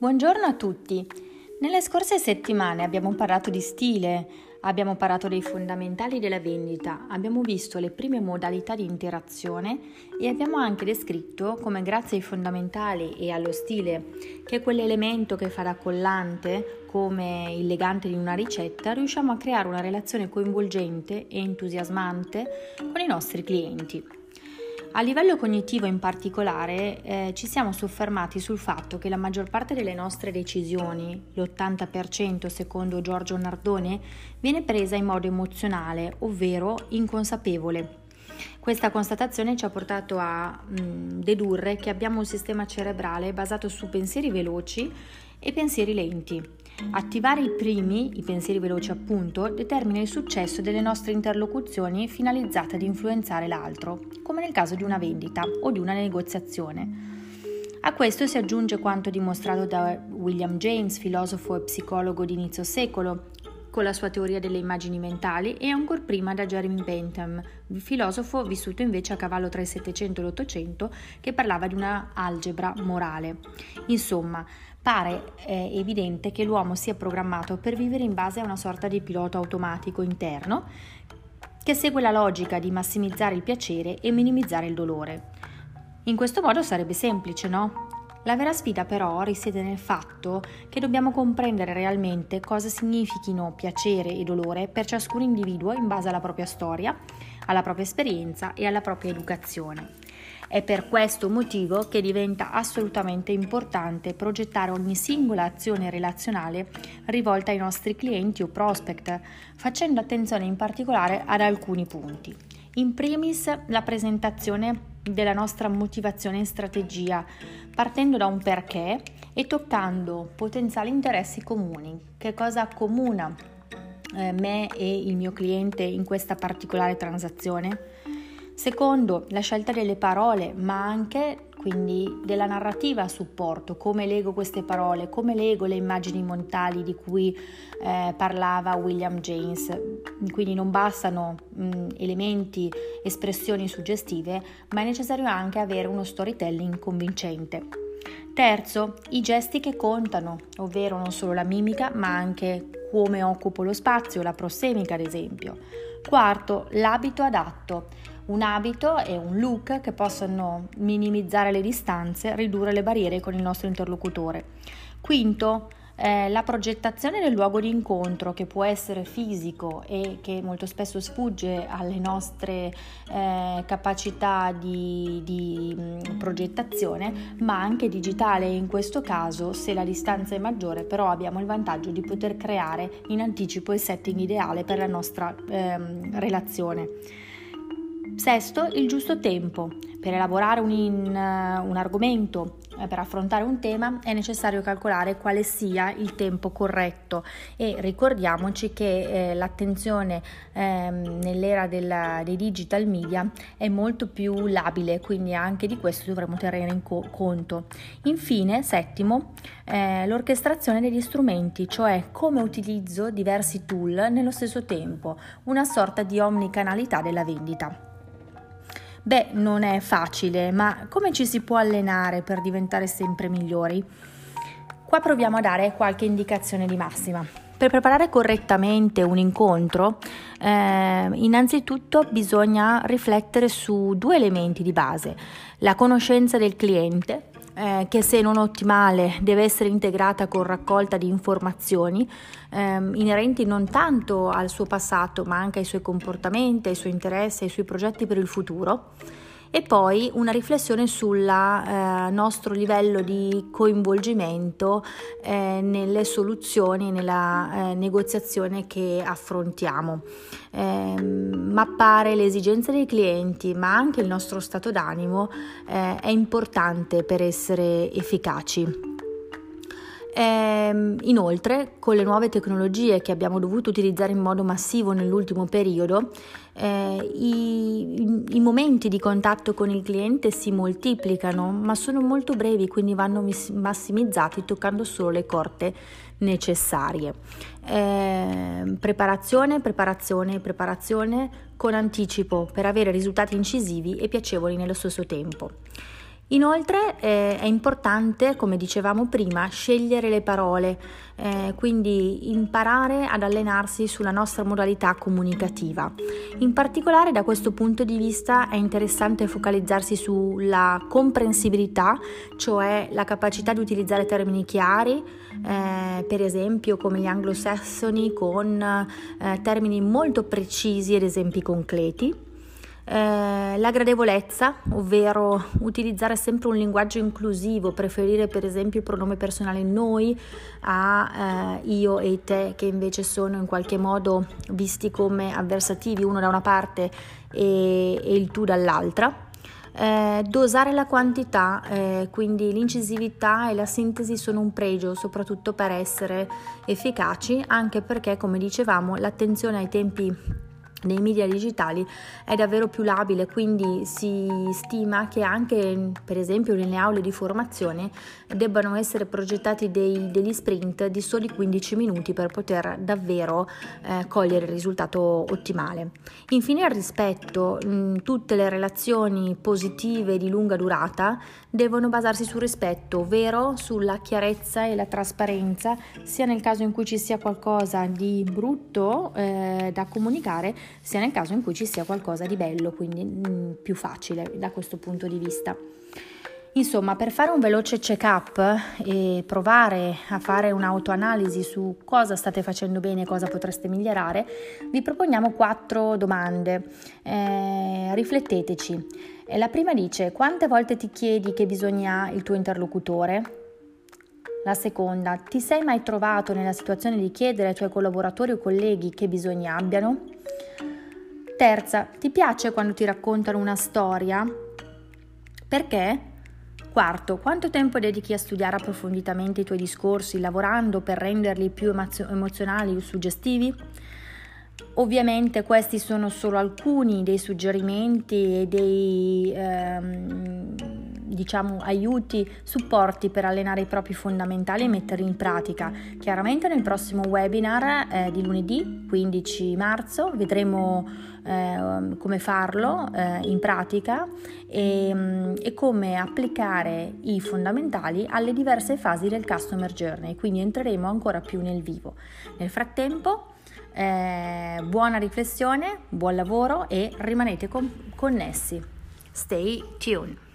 Buongiorno a tutti. Nelle scorse settimane abbiamo parlato di stile, abbiamo parlato dei fondamentali della vendita, abbiamo visto le prime modalità di interazione e abbiamo anche descritto come grazie ai fondamentali e allo stile, che è quell'elemento che fa da collante come il legante di una ricetta, riusciamo a creare una relazione coinvolgente e entusiasmante con i nostri clienti. A livello cognitivo in particolare eh, ci siamo soffermati sul fatto che la maggior parte delle nostre decisioni, l'80% secondo Giorgio Nardone, viene presa in modo emozionale, ovvero inconsapevole. Questa constatazione ci ha portato a mh, mm, dedurre che abbiamo un sistema cerebrale basato su pensieri veloci e pensieri lenti. Attivare i primi, i pensieri veloci appunto, determina il successo delle nostre interlocuzioni finalizzate ad influenzare l'altro, come nel caso di una vendita o di una negoziazione. A questo si aggiunge quanto dimostrato da William James, filosofo e psicologo di inizio secolo, con la sua teoria delle immagini mentali e ancora prima da Jeremy Bentham, filosofo vissuto invece a cavallo tra il Settecento e l'Ottocento, che parlava di una algebra morale. Insomma, pare eh, evidente che l'uomo sia programmato per vivere in base a una sorta di pilota automatico interno che segue la logica di massimizzare il piacere e minimizzare il dolore. In questo modo sarebbe semplice, no? La vera sfida però risiede nel fatto che dobbiamo comprendere realmente cosa significhino piacere e dolore per ciascun individuo in base alla propria storia, alla propria esperienza e alla propria educazione. È per questo motivo che diventa assolutamente importante progettare ogni singola azione relazionale rivolta ai nostri clienti o prospect, facendo attenzione in particolare ad alcuni punti. In primis la presentazione della nostra motivazione e strategia, partendo da un perché e toccando potenziali interessi comuni. Che cosa accomuna eh, me e il mio cliente in questa particolare transazione? Secondo, la scelta delle parole, ma anche quindi della narrativa a supporto, come leggo queste parole, come leggo le immagini mentali di cui eh, parlava William James. Quindi non bastano mh, elementi, espressioni suggestive, ma è necessario anche avere uno storytelling convincente. Terzo, i gesti che contano, ovvero non solo la mimica, ma anche come occupo lo spazio, la prossemica ad esempio. Quarto, l'abito adatto un abito e un look che possono minimizzare le distanze, ridurre le barriere con il nostro interlocutore. Quinto, eh, la progettazione del luogo di incontro che può essere fisico e che molto spesso sfugge alle nostre eh, capacità di, di mh, progettazione, ma anche digitale. In questo caso, se la distanza è maggiore, però abbiamo il vantaggio di poter creare in anticipo il setting ideale per la nostra ehm, relazione. Sesto, il giusto tempo. Per elaborare un, in, uh, un argomento, eh, per affrontare un tema, è necessario calcolare quale sia il tempo corretto e ricordiamoci che eh, l'attenzione eh, nell'era della, dei digital media è molto più labile, quindi anche di questo dovremo tenere in co- conto. Infine, settimo, eh, l'orchestrazione degli strumenti, cioè come utilizzo diversi tool nello stesso tempo, una sorta di omnicanalità della vendita. Beh, non è facile, ma come ci si può allenare per diventare sempre migliori? Qua proviamo a dare qualche indicazione di massima. Per preparare correttamente un incontro, eh, innanzitutto bisogna riflettere su due elementi di base, la conoscenza del cliente eh, che se non ottimale deve essere integrata con raccolta di informazioni ehm, inerenti non tanto al suo passato ma anche ai suoi comportamenti, ai suoi interessi, ai suoi progetti per il futuro e poi una riflessione sul eh, nostro livello di coinvolgimento eh, nelle soluzioni, nella eh, negoziazione che affrontiamo. Ehm, mappare le esigenze dei clienti, ma anche il nostro stato d'animo eh, è importante per essere efficaci. Ehm, inoltre, con le nuove tecnologie che abbiamo dovuto utilizzare in modo massivo nell'ultimo periodo, eh, i, i, momenti di contatto con il cliente si moltiplicano, ma sono molto brevi, quindi vanno massimizzati toccando solo le corte necessarie. Eh, preparazione, preparazione, preparazione con anticipo per avere risultati incisivi e piacevoli nello stesso tempo. Inoltre eh, è importante, come dicevamo prima, scegliere le parole, eh, quindi imparare ad allenarsi sulla nostra modalità comunicativa. In particolare da questo punto di vista è interessante focalizzarsi sulla comprensibilità, cioè la capacità di utilizzare termini chiari, eh, per esempio come gli anglosassoni con eh, termini molto precisi ed esempi concreti eh, la gradevolezza, ovvero utilizzare sempre un linguaggio inclusivo, preferire per esempio il pronome personale noi a eh, io e te, che invece sono in qualche modo visti come avversativi uno da una parte e, e il tu dall'altra. Eh, dosare la quantità, eh, quindi l'incisività e la sintesi sono un pregio, soprattutto per essere efficaci, anche perché, come dicevamo, l'attenzione ai tempi nei media digitali è davvero più labile, quindi si stima che anche per esempio nelle aule di formazione debbano essere progettati dei, degli sprint di soli 15 minuti per poter davvero eh, cogliere il risultato ottimale. Infine il rispetto, tutte le relazioni positive di lunga durata devono basarsi sul rispetto, ovvero sulla chiarezza e la trasparenza, sia nel caso in cui ci sia qualcosa di brutto eh, da comunicare, sia nel caso in cui ci sia qualcosa di bello, quindi mh, mm, più facile da questo punto di vista. Insomma, per fare un veloce check-up e provare a fare un'autoanalisi su cosa state facendo bene e cosa potreste migliorare, vi proponiamo quattro domande. Eh, rifletteteci. La prima dice: quante volte ti chiedi che bisogna il tuo interlocutore? La seconda, ti sei mai trovato nella situazione di chiedere ai tuoi collaboratori o colleghi che bisogni abbiano? Terza, ti piace quando ti raccontano una storia? Perché? Quarto, quanto tempo dedichi a studiare approfonditamente i tuoi discorsi, lavorando per renderli più emozionali o suggestivi? Ovviamente questi sono solo alcuni dei suggerimenti e dei ehm, diciamo aiuti, supporti per allenare i propri fondamentali e metterli in pratica. Chiaramente nel prossimo webinar eh, di lunedì 15 marzo vedremo eh, come farlo eh, in pratica e, mm, e, come applicare i fondamentali alle diverse fasi del customer journey, quindi entreremo ancora più nel vivo. Nel frattempo eh, buona riflessione, buon lavoro e rimanete con- connessi. Stay tuned.